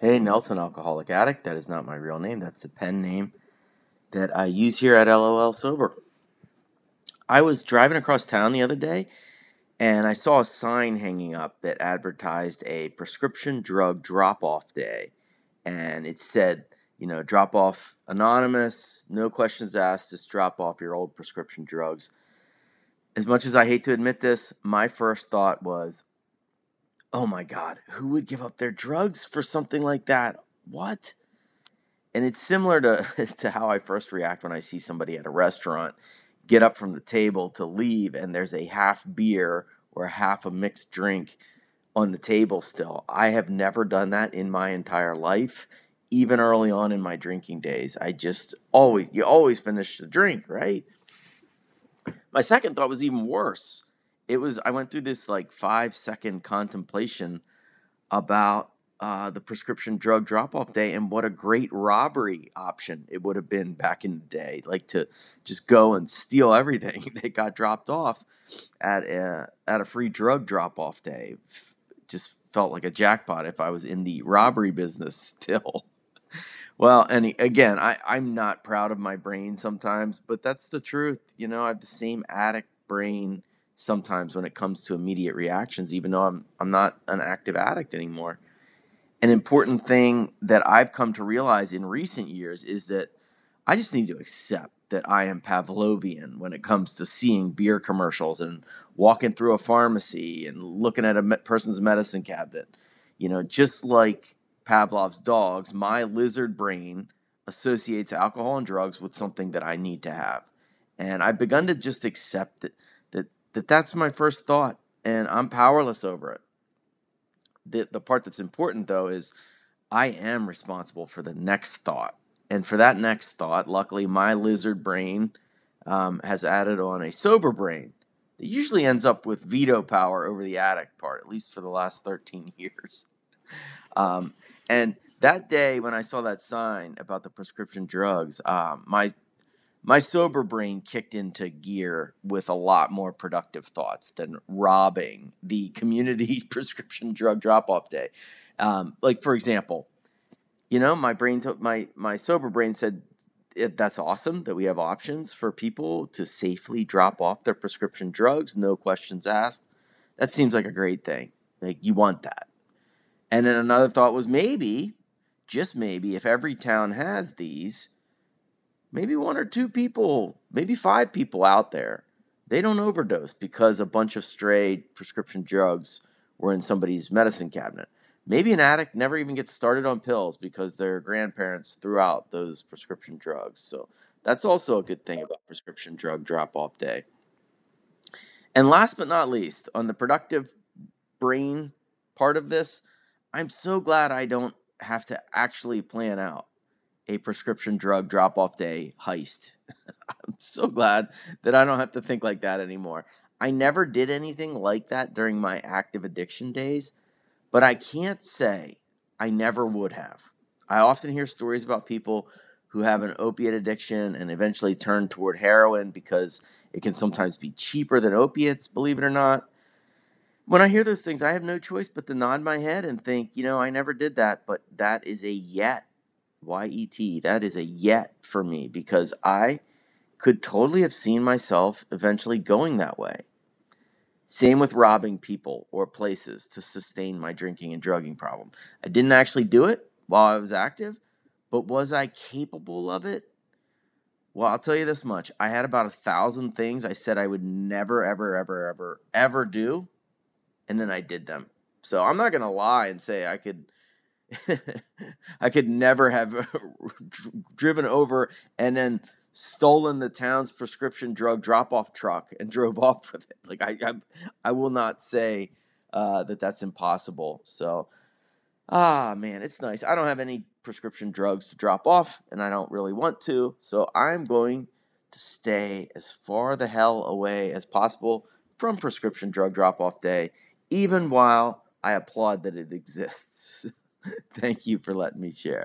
Hey, Nelson, alcoholic addict. That is not my real name. That's the pen name that I use here at LOL Sober. I was driving across town the other day and I saw a sign hanging up that advertised a prescription drug drop off day. And it said, you know, drop off anonymous, no questions asked, just drop off your old prescription drugs. As much as I hate to admit this, my first thought was, oh my God, who would give up their drugs for something like that? What? And it's similar to, to how I first react when I see somebody at a restaurant get up from the table to leave and there's a half beer or half a mixed drink on the table still. I have never done that in my entire life, even early on in my drinking days. I just always, you always finish the drink, right? My second thought was even worse it was I went through this like five second contemplation about uh, the prescription drug drop off day and what a great robbery option it would have been back in the day. Like to just go and steal everything that got dropped off at a, at a free drug drop off day. Just felt like a jackpot if I was in the robbery business still. well, and again, I, I'm not proud of my brain sometimes, but that's the truth. You know, I have the same addict brain sometimes when it comes to immediate reactions, even though I'm I'm not an active addict anymore. An important thing that I've come to realize in recent years is that I just need to accept that I am Pavlovian when it comes to seeing beer commercials and walking through a pharmacy and looking at a person's medicine cabinet. You know, just like Pavlov's dogs, my lizard brain associates alcohol and drugs with something that I need to have. And I've begun to just accept that that that's my first thought and I'm powerless over it. The, the part that's important though is I am responsible for the next thought. And for that next thought, luckily, my lizard brain um, has added on a sober brain that usually ends up with veto power over the addict part, at least for the last 13 years. Um, and that day when I saw that sign about the prescription drugs, um, my my sober brain kicked into gear with a lot more productive thoughts than robbing the community prescription drug drop off day. Um, like for example, you know, my brain, t- my my sober brain said that's awesome that we have options for people to safely drop off their prescription drugs, no questions asked. That seems like a great thing. Like you want that. And then another thought was maybe, just maybe, if every town has these maybe one or two people, maybe five people out there, they don't overdose because a bunch of stray prescription drugs were in somebody's medicine cabinet. Maybe an addict never even gets started on pills because their grandparents threw out those prescription drugs. So that's also a good thing about prescription drug drop off day. And last but not least, on the productive brain part of this, I'm so glad I don't have to actually plan out a prescription drug drop off day heist. I'm so glad that I don't have to think like that anymore. I never did anything like that during my active addiction days, but I can't say I never would have. I often hear stories about people who have an opiate addiction and eventually turn toward heroin because it can sometimes be cheaper than opiates, believe it or not. When I hear those things, I have no choice but to nod my head and think, you know, I never did that, but that is a yet Y E T. That is a yet for me because I could totally have seen myself eventually going that way. Same with robbing people or places to sustain my drinking and drugging problem. I didn't actually do it while I was active, but was I capable of it? Well, I'll tell you this much. I had about a thousand things I said I would never, ever, ever, ever, ever do, and then I did them. So I'm not going to lie and say I could I could never have driven over and then stolen the town's prescription drug drop off truck and drove off with it. Like I, I, I will not say uh, that that's impossible. So, ah, man, it's nice. I don't have any prescription drugs to drop off, and I don't really want to. So I'm going to stay as far the hell away as possible from prescription drug drop off day, even while I applaud that it exists. Thank you for letting me share.